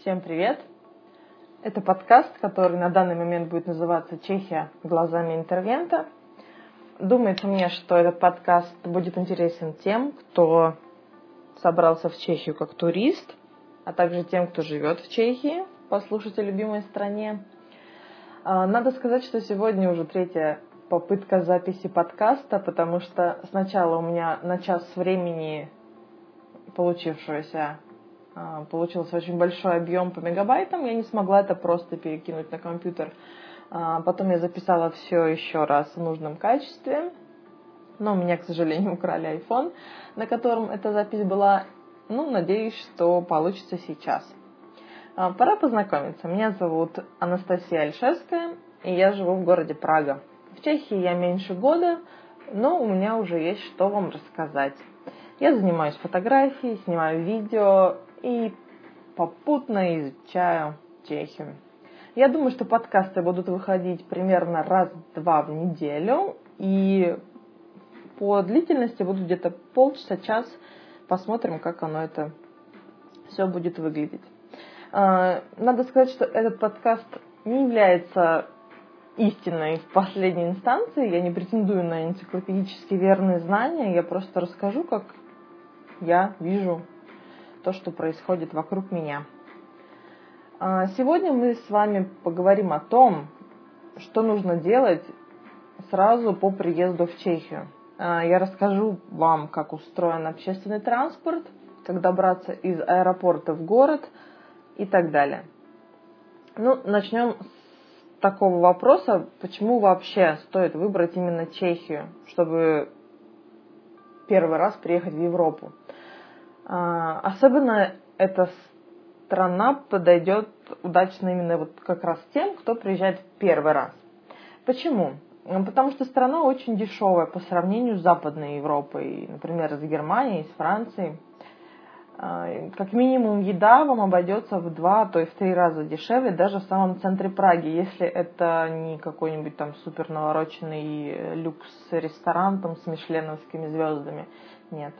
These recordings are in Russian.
Всем привет! Это подкаст, который на данный момент будет называться «Чехия глазами интервента». Думается мне, что этот подкаст будет интересен тем, кто собрался в Чехию как турист, а также тем, кто живет в Чехии, послушать о любимой стране. А, надо сказать, что сегодня уже третья попытка записи подкаста, потому что сначала у меня на час времени получившегося получился очень большой объем по мегабайтам, я не смогла это просто перекинуть на компьютер. А, потом я записала все еще раз в нужном качестве, но у меня, к сожалению, украли iPhone, на котором эта запись была. Ну, надеюсь, что получится сейчас. А, пора познакомиться. Меня зовут Анастасия Альшевская, и я живу в городе Прага. В Чехии я меньше года, но у меня уже есть что вам рассказать. Я занимаюсь фотографией, снимаю видео и попутно изучаю Чехию. Я думаю, что подкасты будут выходить примерно раз-два в неделю, и по длительности будут где-то полчаса-час. Посмотрим, как оно это все будет выглядеть. А, надо сказать, что этот подкаст не является истиной в последней инстанции. Я не претендую на энциклопедически верные знания. Я просто расскажу, как я вижу то, что происходит вокруг меня. А, сегодня мы с вами поговорим о том, что нужно делать сразу по приезду в Чехию. А, я расскажу вам, как устроен общественный транспорт, как добраться из аэропорта в город и так далее. Ну, начнем с такого вопроса, почему вообще стоит выбрать именно Чехию, чтобы первый раз приехать в Европу. А, особенно эта страна подойдет удачно именно вот как раз тем, кто приезжает в первый раз. Почему? Потому что страна очень дешевая по сравнению с Западной Европой, например, с Германией, с Францией. А, как минимум еда вам обойдется в два, то и в три раза дешевле даже в самом центре Праги, если это не какой-нибудь там супер навороченный люкс-ресторан там с мишленовскими звездами. Нет.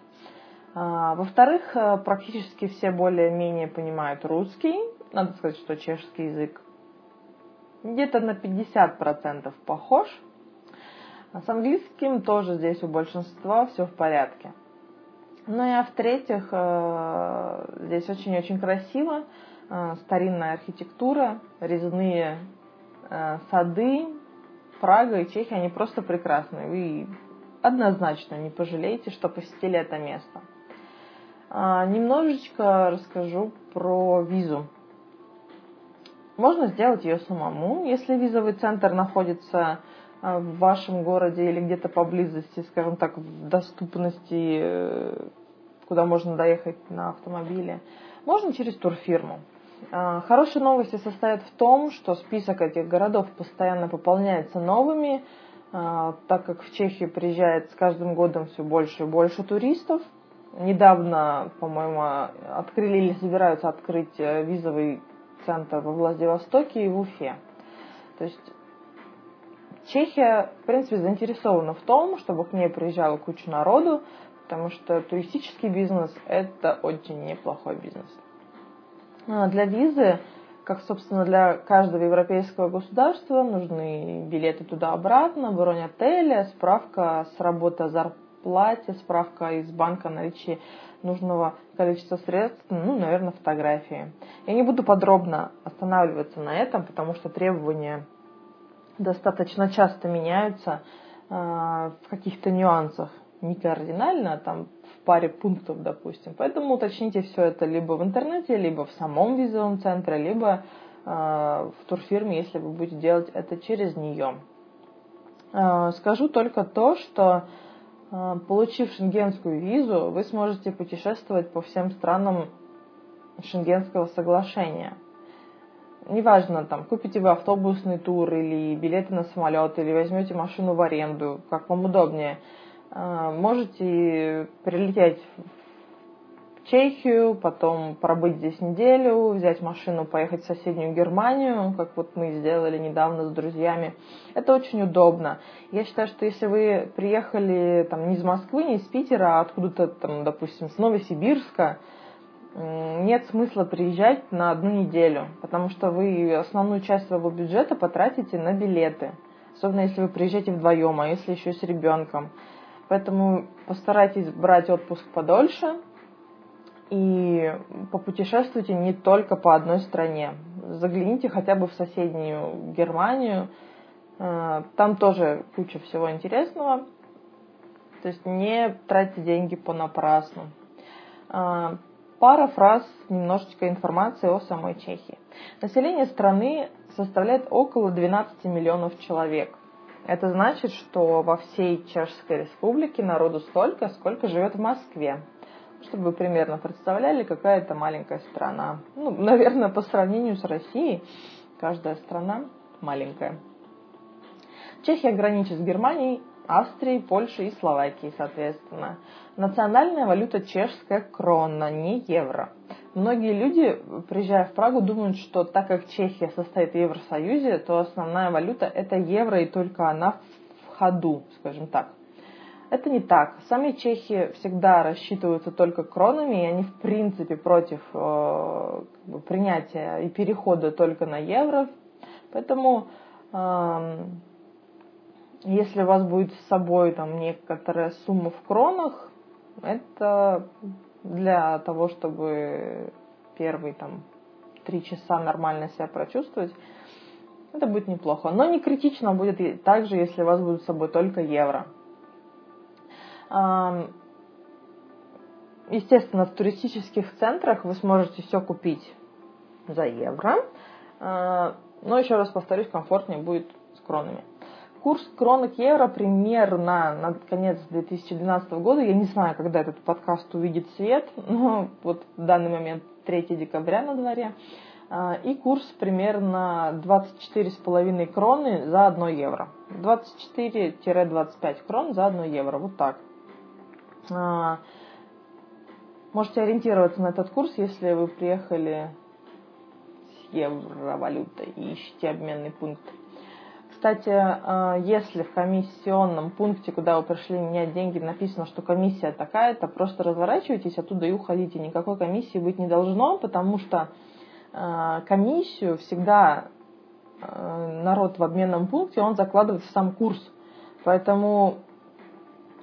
А, во-вторых, э, практически все более-менее понимают русский. Надо сказать, что чешский язык где-то на 50% похож. А с английским тоже здесь у большинства все в порядке. Ну и а в-третьих, э, здесь очень-очень красиво. Э, старинная архитектура, резные сады. Прага и Чехия, они просто прекрасны. Вы однозначно не пожалеете, что посетили это место. А, немножечко расскажу про визу. Можно сделать ее самому, если визовый центр находится в вашем городе или где-то поблизости, скажем так, в доступности, э, куда можно доехать на автомобиле. Можно через турфирму. А, хорошие новости состоят в том, что список этих городов постоянно пополняется новыми, так как в Чехию приезжает с каждым годом все больше и больше туристов – недавно, по-моему, открыли или собираются открыть э, визовый центр во Владивостоке и в Уфе. То есть Чехия, в принципе, заинтересована в том, чтобы к ней приезжала куча народу, потому что туристический бизнес – это очень неплохой бизнес. А для визы, как, собственно, для каждого европейского государства, нужны билеты туда-обратно, бронь отеля, справка с работы зарплаты плате, справка из банка о наличии нужного количества средств, ну, наверное, фотографии. Я не буду подробно останавливаться на этом, потому что требования достаточно часто меняются э, в каких-то нюансах, не кардинально, а там в паре пунктов, допустим. Поэтому уточните все это либо в интернете, либо в самом визовом центре, либо э, в турфирме, если вы будете делать это через нее. Э, скажу только то, что получив шенгенскую визу, вы сможете путешествовать по всем странам шенгенского соглашения. Неважно, там, купите вы автобусный тур или билеты на самолет, или возьмете машину в аренду, как вам удобнее. А, можете прилететь Чехию, потом пробыть здесь неделю, взять машину, поехать в соседнюю Германию, как вот мы сделали недавно с друзьями. Это очень удобно. Я считаю, что если вы приехали там не из Москвы, не из Питера, а откуда-то там, допустим, с Новосибирска, нет смысла приезжать на одну неделю, потому что вы основную часть своего бюджета потратите на билеты. Особенно если вы приезжаете вдвоем, а если еще с ребенком. Поэтому постарайтесь брать отпуск подольше и попутешествуйте не только по одной стране. Загляните хотя бы в соседнюю Германию. Э, там тоже куча всего интересного. То есть не тратьте деньги понапрасну. Пара фраз, немножечко информации о самой Чехии. Население страны составляет около 12 миллионов человек. Это значит, что во всей Чешской Республике народу столько, сколько живет в Москве. Чтобы вы примерно представляли, какая это маленькая страна. Ну, наверное, по сравнению с Россией, каждая страна маленькая. Чехия граничит с Германией, Австрией, Польшей и Словакией, соответственно. Национальная валюта чешская крона, не евро. Многие люди, приезжая в Прагу, думают, что так как Чехия состоит в Евросоюзе, то основная валюта это евро и только она в ходу, скажем так. Это не так. Сами чехи всегда рассчитываются только кронами, и они в принципе против э, принятия и перехода только на евро. Поэтому э, если у вас будет с собой там некоторая сумма в кронах, это для того, чтобы первые там три часа нормально себя прочувствовать, это будет неплохо. Но не критично будет также, если у вас будет с собой только евро. Естественно, в туристических центрах вы сможете все купить за евро. А, но еще раз повторюсь, комфортнее будет с кронами. Курс кроны к евро примерно на конец 2012 года. Я не знаю, когда этот подкаст увидит свет, но вот в данный момент 3 декабря на дворе. А, и курс примерно 24,5 кроны за 1 евро. 24-25 крон за 1 евро. Вот так. А, можете ориентироваться на этот курс, если вы приехали с евровалютой и ищете обменный пункт. Кстати, э, если в комиссионном пункте, куда вы пришли менять деньги, написано, что комиссия такая-то, просто разворачивайтесь оттуда и уходите. Никакой комиссии быть не должно, потому что э, комиссию всегда э, народ в обменном пункте, он закладывает в сам курс. Поэтому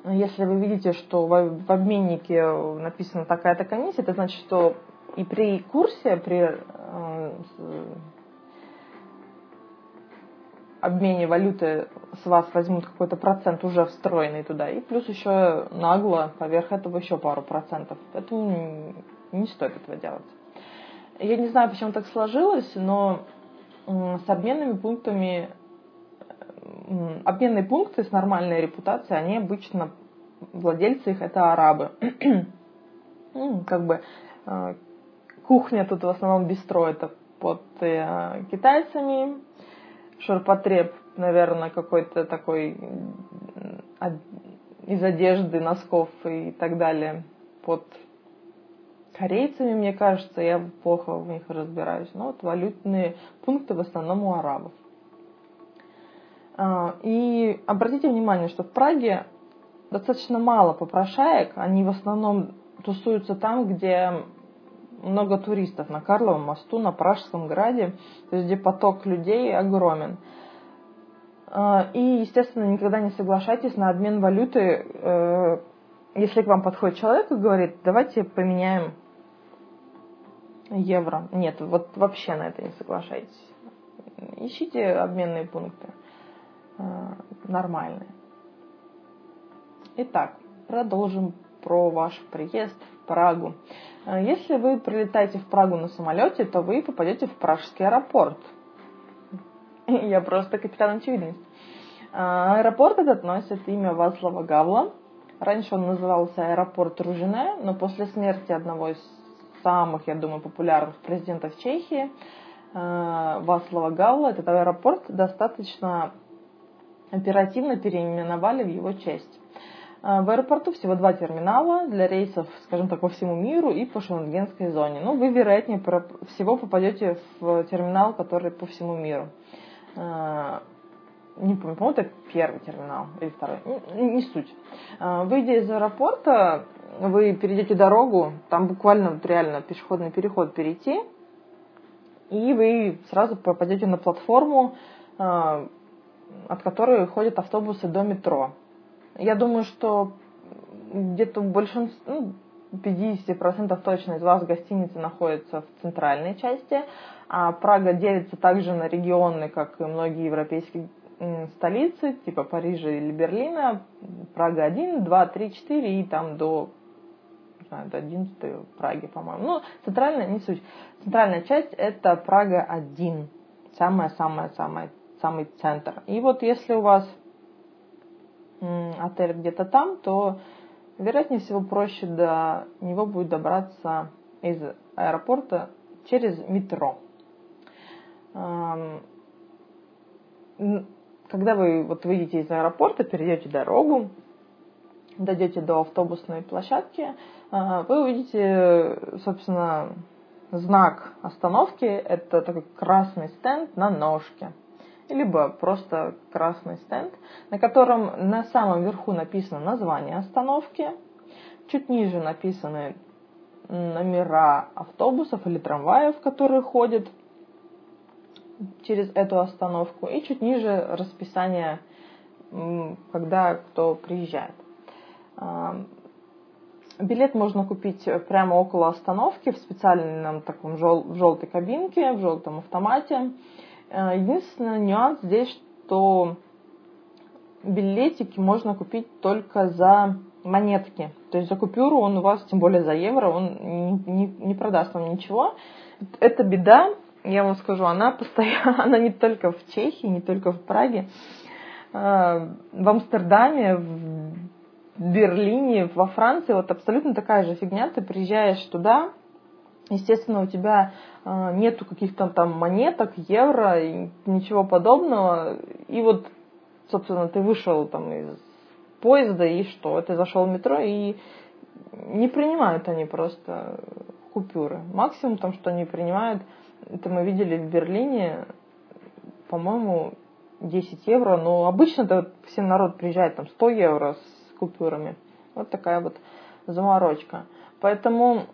если вы видите, что в обменнике написана такая-то комиссия, это значит, что и при курсе, при обмене валюты с вас возьмут какой-то процент уже встроенный туда, и плюс еще нагло поверх этого еще пару процентов. Поэтому не стоит этого делать. Я не знаю, почему так сложилось, но с обменными пунктами, обменные пункты с нормальной репутацией, они обычно, владельцы их это арабы. Как бы э, кухня тут в основном бистро это под э, китайцами, ширпотреб, наверное, какой-то такой из одежды, носков и так далее под корейцами, мне кажется, я плохо в них разбираюсь. Но вот валютные пункты в основном у арабов. А, и обратите внимание, что в Праге достаточно мало попрошаек, они в основном тусуются там, где много туристов на Карловом мосту, на Пражском граде, то есть где поток людей огромен. А, и, естественно, никогда не соглашайтесь на обмен валюты, э, если к вам подходит человек и говорит, давайте поменяем евро. Нет, вот вообще на это не соглашайтесь. Ищите обменные пункты э, нормальные. Итак, продолжим про ваш приезд в Прагу. Э, если вы прилетаете в Прагу на самолете, то вы попадете в Пражский аэропорт. Я просто капитан очевидность. Э, аэропорт этот носит имя Васлава Гавла. Раньше он назывался аэропорт Ружине, но после смерти одного из самых, я думаю, популярных президентов Чехии, э, Васлава Гавла, этот аэропорт достаточно оперативно переименовали в его честь. А, в аэропорту всего два терминала для рейсов, скажем так, по всему миру и по шенгенской зоне. Ну, вы, вероятнее всего попадете в терминал, который по всему миру. А, не помню, по-моему, это первый терминал или второй, не, не суть. А, выйдя из аэропорта, вы перейдете дорогу, там буквально вот реально пешеходный переход перейти, и вы сразу попадете на платформу, от которой ходят автобусы до метро. Я думаю, что где-то большинство, ну, 50% точно из вас гостиницы находятся в центральной части, а Прага делится также на регионы, как и многие европейские столицы, типа Парижа или Берлина. Прага 1, 2, 3, 4 и там до не знаю, до 11 Праги, по-моему. Ну, центральная, не суть. Центральная часть это Прага 1. Самая-самая-самая, самый центр. И вот если у вас отель где-то там, то вероятнее всего проще до него будет добраться из аэропорта через метро. Когда вы вот выйдете из аэропорта, перейдете дорогу, дойдете до автобусной площадки, а, вы увидите, собственно, знак остановки. Это такой красный стенд на ножке. Либо просто красный стенд, на котором на самом верху написано название остановки, чуть ниже написаны номера автобусов или трамваев, которые ходят через эту остановку, и чуть ниже расписание, когда кто приезжает. Билет можно купить прямо около остановки в специальном таком жел, в желтой кабинке, в желтом автомате. Э, единственный нюанс здесь, что билетики можно купить только за монетки. То есть за купюру он у вас, тем более за евро, он не, не, не продаст вам ничего. Это беда, я вам скажу, она постоянно, она не только в Чехии, не только в Праге, э, в Амстердаме, в Берлине, во Франции вот абсолютно такая же фигня. Ты приезжаешь туда, естественно, у тебя э, нету каких-то там монеток, евро, ничего подобного. И вот, собственно, ты вышел там из поезда, и что? Ты зашел в метро, и не принимают они просто купюры. Максимум там, что они принимают, это мы видели в Берлине, по-моему, 10 евро, но обычно-то все народ приезжает там 100 евро с купюрами. Вот такая вот заморочка. Поэтому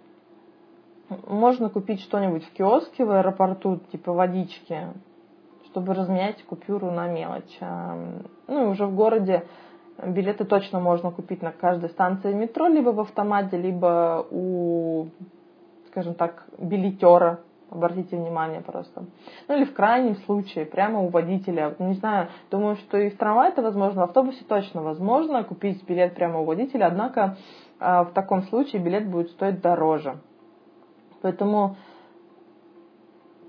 можно купить что-нибудь в киоске в аэропорту, типа водички, чтобы разменять купюру на мелочь. Ну и уже в городе билеты точно можно купить на каждой станции метро, либо в автомате, либо у, скажем так, билетера Обратите внимание просто. Ну или в крайнем случае, прямо у водителя. Не знаю, думаю, что и в трамвае это возможно, в автобусе точно возможно купить билет прямо у водителя, однако а, в таком случае билет будет стоить дороже. Поэтому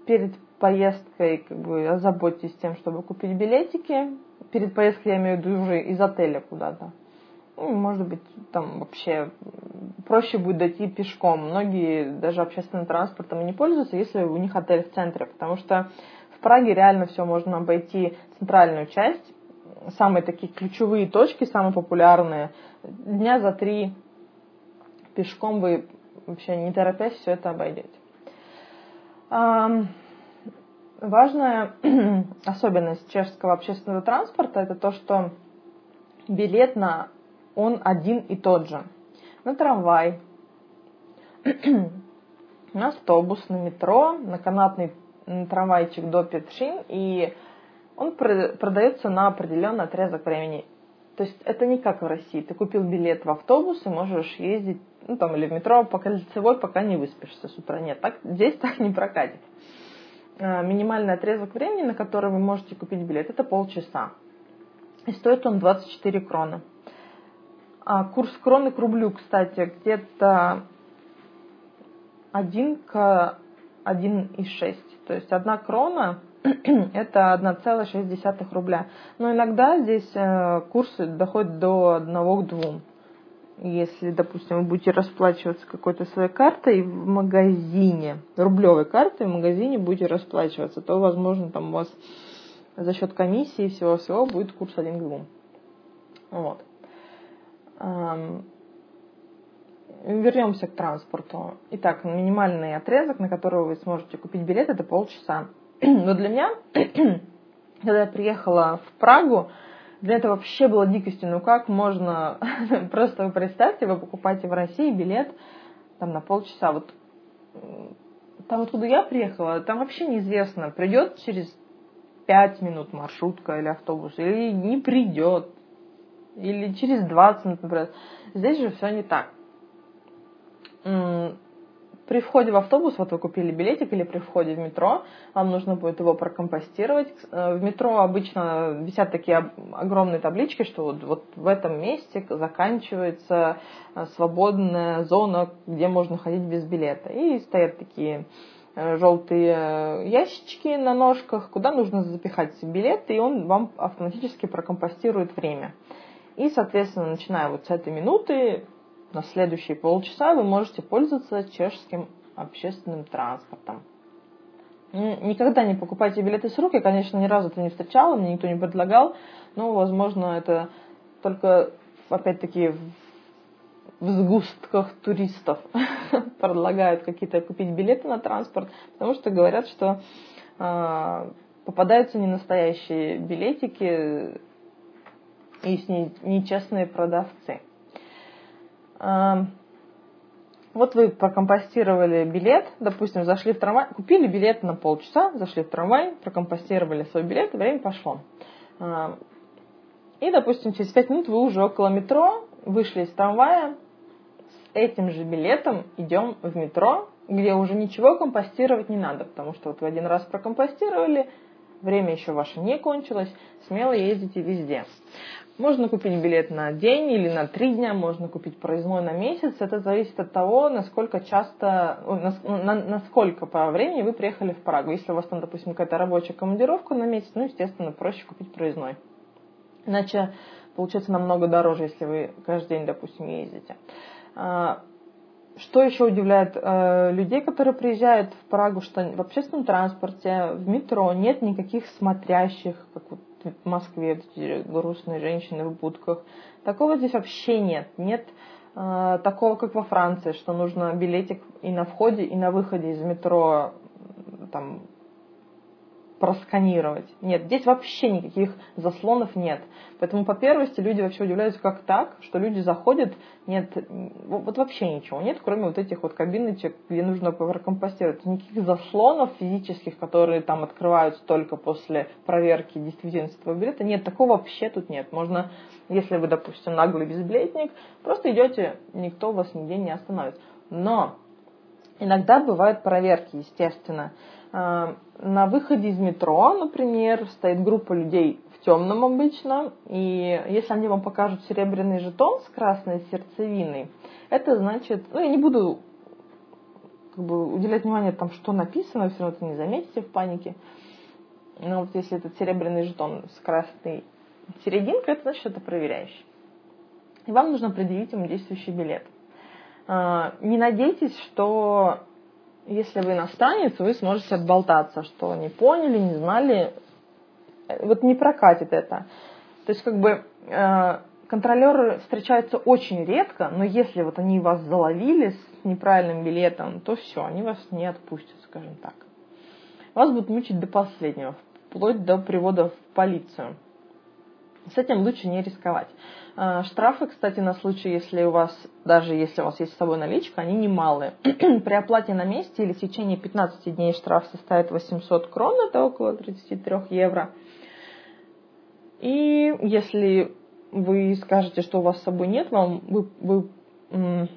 перед поездкой как бы озаботьтесь тем, чтобы купить билетики. Перед поездкой я имею в виду уже из отеля куда-то. Ну, может быть, там вообще проще будет дойти пешком. Многие даже общественным транспортом не пользуются, если у них отель в центре, потому что в Праге реально все можно обойти центральную часть, самые такие ключевые точки, самые популярные. Дня за три пешком вы вообще не торопясь все это обойдете. Важная особенность чешского общественного транспорта это то, что билет на он один и тот же. На трамвай, на автобус, на метро, на канатный трамвайчик до Петшин, и он продается на определенный отрезок времени. То есть это не как в России. Ты купил билет в автобус и можешь ездить, ну там или в метро по кольцевой, пока не выспишься с утра. Нет, так, здесь так не прокатит. А, минимальный отрезок времени, на который вы можете купить билет, это полчаса. И стоит он 24 кроны. А курс кроны к рублю, кстати, где-то 1 к 1,6. То есть одна крона это 1,6 рубля. Но иногда здесь э, курсы доходят до 1-2. Если, допустим, вы будете расплачиваться какой-то своей картой в магазине, рублевой картой в магазине будете расплачиваться, то, возможно, там у вас за счет комиссии всего-всего будет курс 1 к 2. Вот. Вернемся к транспорту. Итак, минимальный отрезок, на который вы сможете купить билет, это полчаса. Но для меня, когда я приехала в Прагу, Для этого вообще было дикостью. Ну как можно... Просто вы представьте, вы покупаете в России билет там на полчаса. Вот там, откуда я приехала, там вообще неизвестно, придет через пять минут маршрутка или автобус, или не придет, или через 20 минут, например. Здесь же все не так при входе в автобус, вот вы купили билетик или при входе в метро, вам нужно будет его прокомпостировать. Э, в метро обычно висят такие огромные таблички, что вот, вот в этом месте заканчивается э, свободная зона, где можно ходить без билета. И стоят такие э, желтые ящички на ножках, куда нужно запихать билет, и он вам автоматически прокомпостирует время. И, соответственно, начиная вот с этой минуты, на следующие полчаса вы можете пользоваться чешским общественным транспортом. Никогда не покупайте билеты с рук. Я, конечно, ни разу это не встречала, мне никто не предлагал. Но, возможно, это только, опять-таки, в сгустках туристов предлагают какие-то купить билеты на транспорт, потому что говорят, что э, попадаются не настоящие билетики и нечестные продавцы. Вот вы прокомпостировали билет, допустим, зашли в трамвай, купили билет на полчаса, зашли в трамвай, прокомпостировали свой билет, время пошло. И, допустим, через пять минут вы уже около метро, вышли из трамвая, с этим же билетом идем в метро, где уже ничего компостировать не надо, потому что вот вы один раз прокомпостировали, время еще ваше не кончилось, смело ездите везде. Можно купить билет на день или на три дня, можно купить проездной на месяц. Это зависит от того, насколько часто, насколько по времени вы приехали в Прагу. Если у вас там, допустим, какая-то рабочая командировка на месяц, ну, естественно, проще купить проездной. Иначе получается намного дороже, если вы каждый день, допустим, ездите. А, что еще удивляет э, людей, которые приезжают в Прагу, что в общественном транспорте, в метро нет никаких смотрящих, как вот в Москве, грустные женщины в будках. Такого здесь вообще нет. Нет э, такого, как во Франции, что нужно билетик и на входе, и на выходе из метро там просканировать. Нет, здесь вообще никаких заслонов нет. Поэтому по первости люди вообще удивляются, как так, что люди заходят, нет, вот вообще ничего нет, кроме вот этих вот кабиночек, где нужно прокомпостировать. Никаких заслонов физических, которые там открываются только после проверки действительности твоего билета, нет, такого вообще тут нет. Можно, если вы, допустим, наглый безбилетник, просто идете, никто вас нигде не остановит. Но иногда бывают проверки, естественно. А, на выходе из метро, например, стоит группа людей в темном обычно, и если они вам покажут серебряный жетон с красной сердцевиной, это значит, ну я не буду как бы уделять внимание там, что написано, все равно это не заметите в панике. Но вот если этот серебряный жетон с красной серединкой, это значит, что это проверяющий. И вам нужно предъявить ему действующий билет. А, не надейтесь, что если вы иностранец, вы сможете отболтаться, что не поняли, не знали. Вот не прокатит это. То есть как бы э, контролеры встречаются очень редко, но если вот они вас заловили с неправильным билетом, то все, они вас не отпустят, скажем так. Вас будут мучить до последнего, вплоть до привода в полицию. С этим лучше не рисковать. А, штрафы, кстати, на случай, если у вас, даже если у вас есть с собой наличка, они немалые. При оплате на месте или в течение 15 дней штраф составит 800 крон, это около 33 евро. И если вы скажете, что у вас с собой нет, вам вы, вы,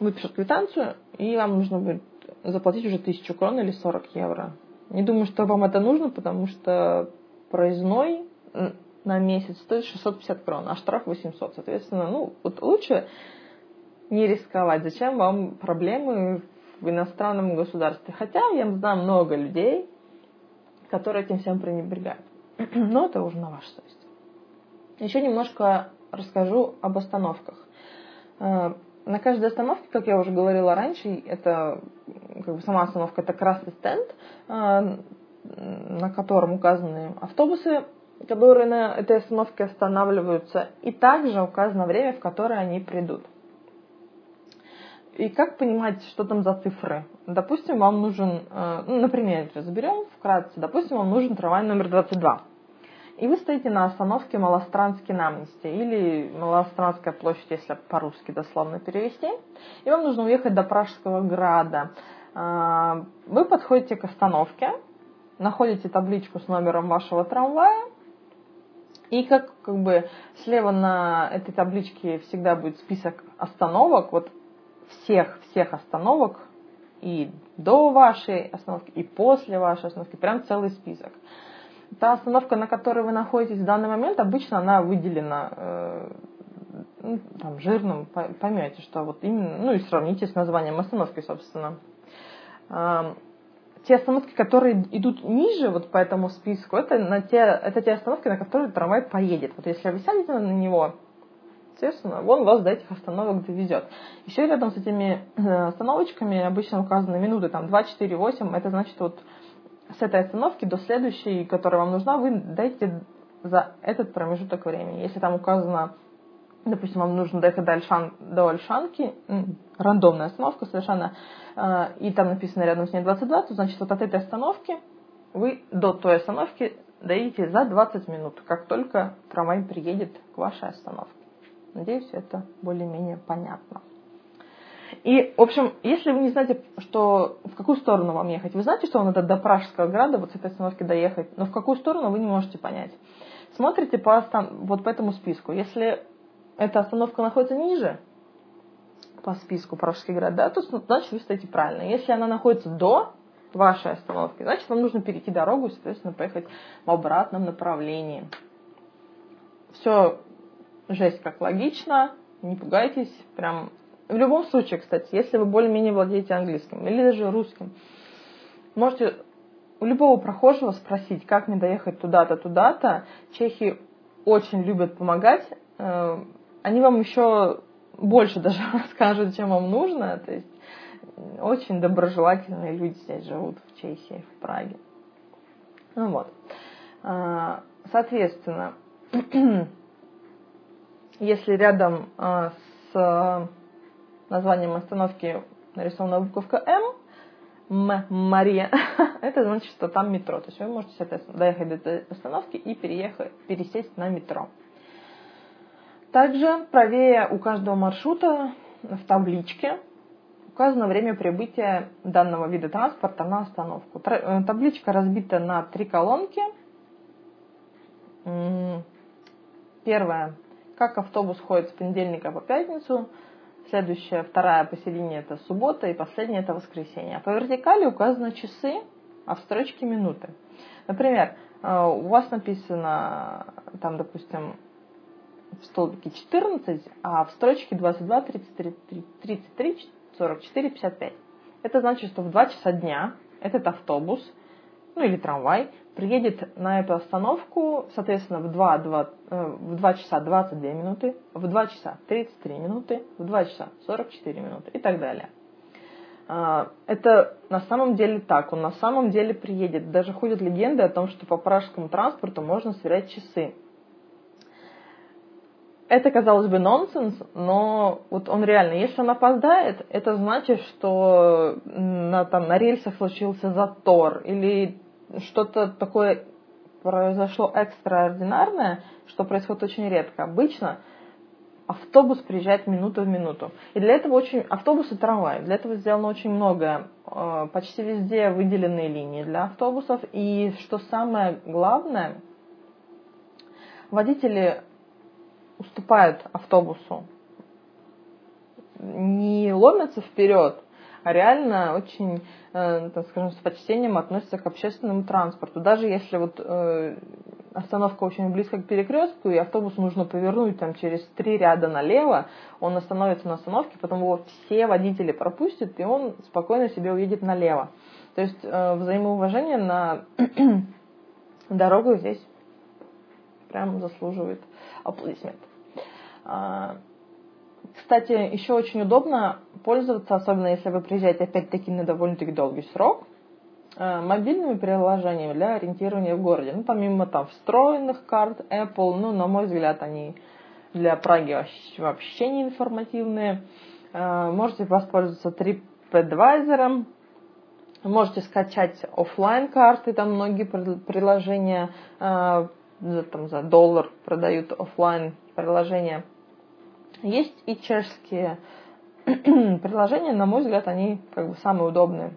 выпишут квитанцию, и вам нужно будет заплатить уже 1000 крон или 40 евро. Не думаю, что вам это нужно, потому что проездной на месяц стоит 650 крон, а штраф 800. Соответственно, ну, вот лучше не рисковать. Зачем вам проблемы в иностранном государстве? Хотя я знаю много людей, которые этим всем пренебрегают. Но это уже на вашу совесть. Еще немножко расскажу об остановках. Э, на каждой остановке, как я уже говорила раньше, это как бы сама остановка это красный стенд, э, на котором указаны автобусы которые на этой остановке останавливаются, и также указано время, в которое они придут. И как понимать, что там за цифры? Допустим, вам нужен, э, ну, например, разберем вкратце, допустим, вам нужен трамвай номер 22. и вы стоите на остановке Малостранский намности или Малостранская площадь, если по-русски дословно перевести, и вам нужно уехать до Пражского града. А, вы подходите к остановке, находите табличку с номером вашего трамвая, и как, как бы слева на этой табличке всегда будет список остановок, вот всех, всех остановок, и до вашей остановки, и после вашей остановки, прям целый список. Та остановка, на которой вы находитесь в данный момент, обычно она выделена э, ну, там, жирным, поймете, что вот именно, ну и сравните с названием остановки, собственно. Те остановки, которые идут ниже вот по этому списку, это, на те, это те остановки, на которые трамвай поедет. Вот если вы сядете на него, естественно, он вас до этих остановок довезет. Еще рядом с этими э, остановочками обычно указаны минуты, там 2, 4, 8, это значит вот с этой остановки до следующей, которая вам нужна, вы дайте за этот промежуток времени. Если там указано, допустим, вам нужно доехать до, Альшан, до Альшанки, рандомная остановка совершенно, э, и там написано рядом с ней 22, то значит вот от этой остановки вы до той остановки доедете за 20 минут, как только трамвай приедет к вашей остановке. Надеюсь, это более-менее понятно. И, в общем, если вы не знаете, что, в какую сторону вам ехать, вы знаете, что вам надо до Пражского града, вот с этой остановки доехать, но в какую сторону вы не можете понять. Смотрите по, вот по этому списку. Если эта остановка находится ниже по списку Пражский град, да, то значит вы стоите правильно. Если она находится до вашей остановки, значит вам нужно перейти дорогу и, соответственно, поехать в обратном направлении. Все жесть как логично, не пугайтесь, прям в любом случае, кстати, если вы более-менее владеете английским или даже русским, можете у любого прохожего спросить, как мне доехать туда-то, туда-то. Чехи очень любят помогать. Они вам еще больше даже расскажут, чем вам нужно. То есть очень доброжелательные люди здесь живут в Чехии, в Праге. Ну вот. Э, соответственно, если рядом э, с названием остановки нарисована буковка М, М, Мария, это значит, что там метро. То есть вы можете, соответственно, доехать до этой остановки и переехать, пересесть на метро. Также правее у каждого маршрута в табличке указано время прибытия данного вида транспорта на остановку. Э, табличка разбита на три колонки. Первая. Как автобус ходит с понедельника по пятницу – Следующая, вторая посередине это суббота, и последняя это воскресенье. А по вертикали указаны часы, а в строчке минуты. Например, э, у вас написано, там, допустим, в столбике 14, а в строчке 22, 33, 33 44, 55. Это значит, что в 2 часа дня этот автобус, ну или трамвай, приедет на эту остановку, соответственно, в 2, 2, э, в 2 часа 22 минуты, в 2 часа 33 минуты, в 2 часа 44 минуты и так далее. А, это на самом деле так, он на самом деле приедет. Даже ходят легенды о том, что по пражскому транспорту можно сверять часы. Это, казалось бы, нонсенс, но вот он реально, если он опоздает, это значит, что на, там, на рельсах случился затор или что-то такое произошло экстраординарное, что происходит очень редко. Обычно автобус приезжает минуту в минуту. И для этого очень... Автобус и трамвай. Для этого сделано очень многое. Э, почти везде выделенные линии для автобусов. И что самое главное, водители уступают автобусу. Не ломятся вперед, а реально очень, э, так скажем, с почтением относятся к общественному транспорту. Даже если вот э, остановка очень близко к перекрестку, и автобус нужно повернуть там через три ряда налево, он остановится на остановке, потом его все водители пропустят, и он спокойно себе уедет налево. То есть э, взаимоуважение на дорогу здесь прям заслуживает аплодисмент. А, кстати, еще очень удобно пользоваться, особенно если вы приезжаете опять-таки на довольно-таки долгий срок, э, мобильными приложениями для ориентирования в городе. Ну, помимо там встроенных карт Apple, ну, на мой взгляд, они для Праги вообще не информативные. Э, можете воспользоваться TripAdvisor, можете скачать офлайн карты, там многие приложения там, за доллар продают офлайн приложения. Есть и чешские приложения, на мой взгляд, они как бы самые удобные.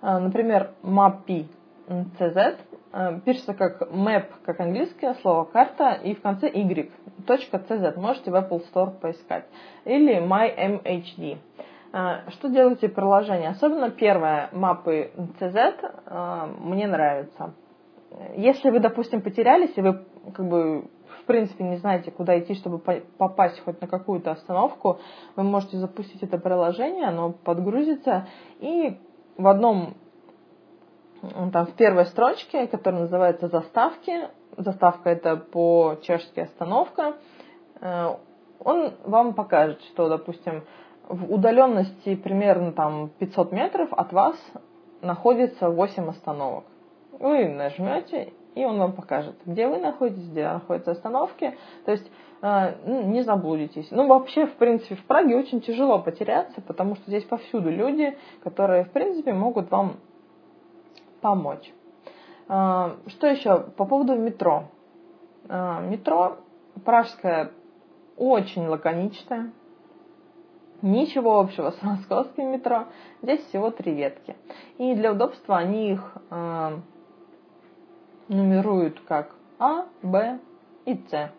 А, например, Mappy CZ э, пишется как map, как английское слово, карта, и в конце y, .cz. Можете в Apple Store поискать. Или MyMHD. Что делаете приложение? Особенно первое, мапы мне нравится. Если вы, допустим, потерялись, и вы как бы в принципе не знаете, куда идти, чтобы попасть хоть на какую-то остановку, вы можете запустить это приложение, оно подгрузится, и в одном там в первой строчке, которая называется «Заставки», заставка это по-чешски «остановка», э, он вам покажет, что, допустим, в удаленности примерно там 500 метров от вас находится 8 остановок. Вы нажмете, и он вам покажет, где вы находитесь, где находятся остановки. То есть э, ну, не заблудитесь. Ну, вообще, в принципе, в Праге очень тяжело потеряться, потому что здесь повсюду люди, которые, в принципе, могут вам помочь. А, что еще по поводу метро? А, метро пражское очень лаконичное, ничего общего с московским метро. Здесь всего три ветки. И для удобства они их нумеруют как А, Б и С.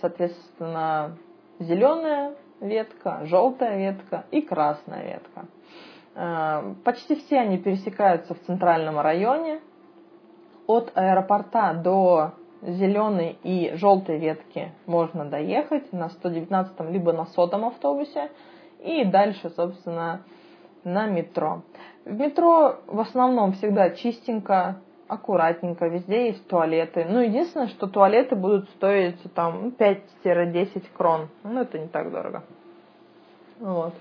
Соответственно, зеленая ветка, желтая ветка и красная ветка. Э, почти все они пересекаются в центральном районе. От аэропорта до зеленой и желтой ветки можно доехать на 119 либо на сотом автобусе и дальше, собственно, на метро. В метро в основном всегда чистенько, аккуратненько, везде есть туалеты. Ну, единственное, что туалеты будут стоить там 5-10 крон. Ну, это не так дорого. Вот.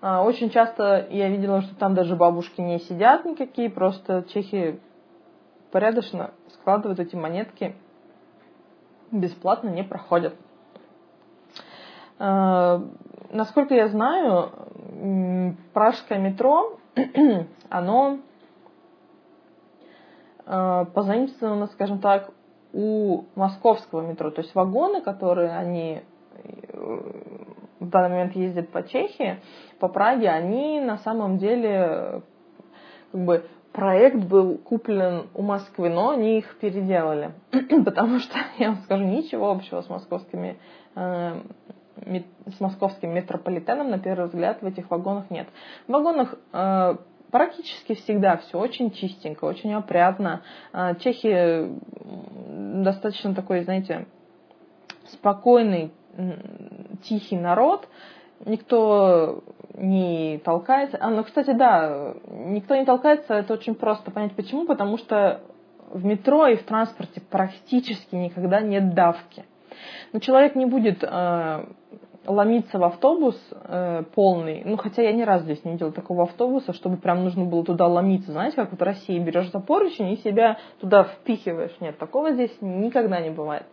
А, очень часто я видела, что там даже бабушки не сидят никакие, просто чехи порядочно складывают эти монетки, бесплатно не проходят. А, насколько я знаю, пражское метро, оно позаимствовано, скажем так, у московского метро. То есть вагоны, которые они в данный момент ездят по Чехии, по Праге, они на самом деле как бы проект был куплен у Москвы, но они их переделали. Потому что, я вам скажу, ничего общего с московскими э, с московским метрополитеном, на первый взгляд, в этих вагонах нет. В вагонах э, практически всегда все очень чистенько, очень опрятно. Э, чехи достаточно такой, знаете, спокойный, тихий народ, никто не толкается. А, ну, кстати, да, никто не толкается, это очень просто понять почему, потому что в метро и в транспорте практически никогда нет давки. Но человек не будет э, ломиться в автобус э, полный, ну хотя я ни разу здесь не видела такого автобуса, чтобы прям нужно было туда ломиться, знаете, как вот в России берешь за поручень и себя туда впихиваешь. Нет, такого здесь никогда не бывает.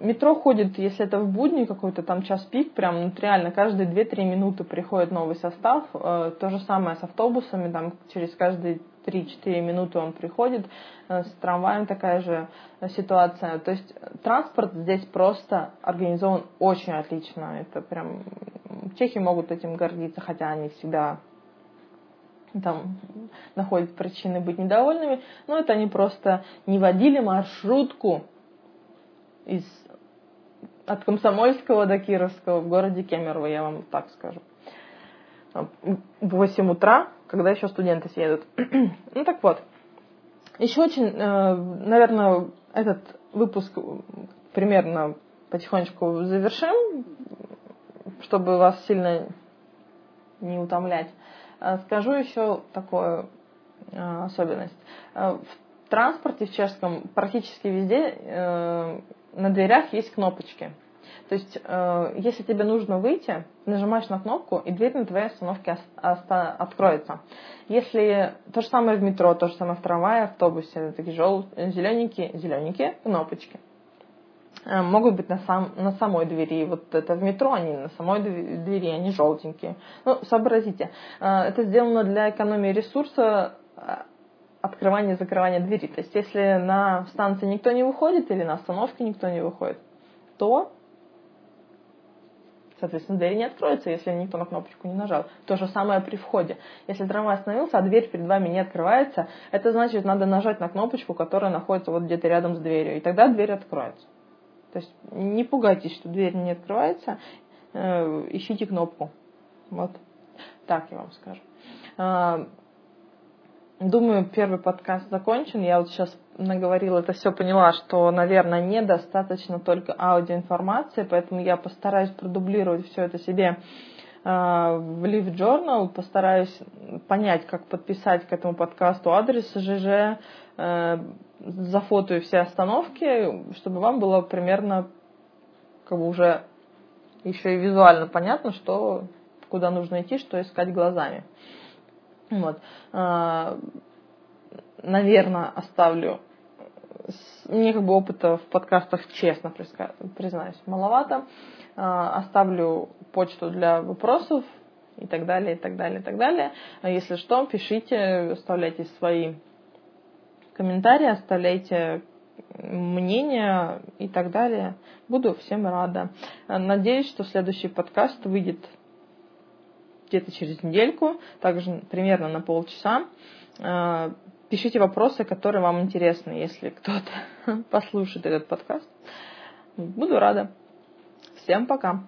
Метро ходит, если это в будни какой-то там час пик, прям ну, реально каждые 2-3 минуты приходит новый состав. Э, то же самое с автобусами, там через каждые 3-4 минуты он приходит. Э, с трамваем такая же ситуация. То есть транспорт здесь просто организован очень отлично. Это прям чехи могут этим гордиться, хотя они всегда там находят причины быть недовольными, но это они просто не водили маршрутку из, от Комсомольского до Кировского в городе Кемерово, я вам так скажу. В 8 утра, когда еще студенты съедут. ну так вот. Еще очень, э, наверное, этот выпуск примерно потихонечку завершим, чтобы вас сильно не утомлять. Э, скажу еще такую э, особенность. В транспорте в чешском практически везде на дверях есть кнопочки. То есть, э, если тебе нужно выйти, нажимаешь на кнопку, и дверь на твоей остановке откроется. Если то же самое в метро, то же самое в трамвае, автобусе, такие жел... зелененькие, зелененькие кнопочки э, могут быть на, сам, на самой двери. Вот это в метро, они на самой двери, они желтенькие. Ну, сообразите. Э, это сделано для экономии ресурса открывания и закрывания двери. То есть, если на станции никто не выходит или на остановке никто не выходит, то, соответственно, дверь не откроется, если никто на кнопочку не нажал. То же самое при входе. Если трамвай остановился, а дверь перед вами не открывается, это значит, надо нажать на кнопочку, которая находится вот где-то рядом с дверью, и тогда дверь откроется. То есть не пугайтесь, что дверь не открывается, э, ищите кнопку. Вот так я вам скажу. Думаю, первый подкаст закончен. Я вот сейчас наговорила это все, поняла, что, наверное, недостаточно только аудиоинформации, поэтому я постараюсь продублировать все это себе а, в Live Journal, постараюсь понять, как подписать к этому подкасту адрес ЖЖ, э, зафотою все остановки, чтобы вам было примерно как бы уже еще и визуально понятно, что куда нужно идти, что искать глазами. Вот. А, наверное, оставлю мне как бы опыта в подкастах, честно признаюсь, маловато. А, оставлю почту для вопросов и так далее, и так далее, и так далее. А если что, пишите, оставляйте свои комментарии, оставляйте мнения и так далее. Буду всем рада. Надеюсь, что следующий подкаст выйдет где-то через недельку, также примерно на полчаса. А, пишите вопросы, которые вам интересны, если кто-то послушает этот подкаст. Буду рада. Всем пока.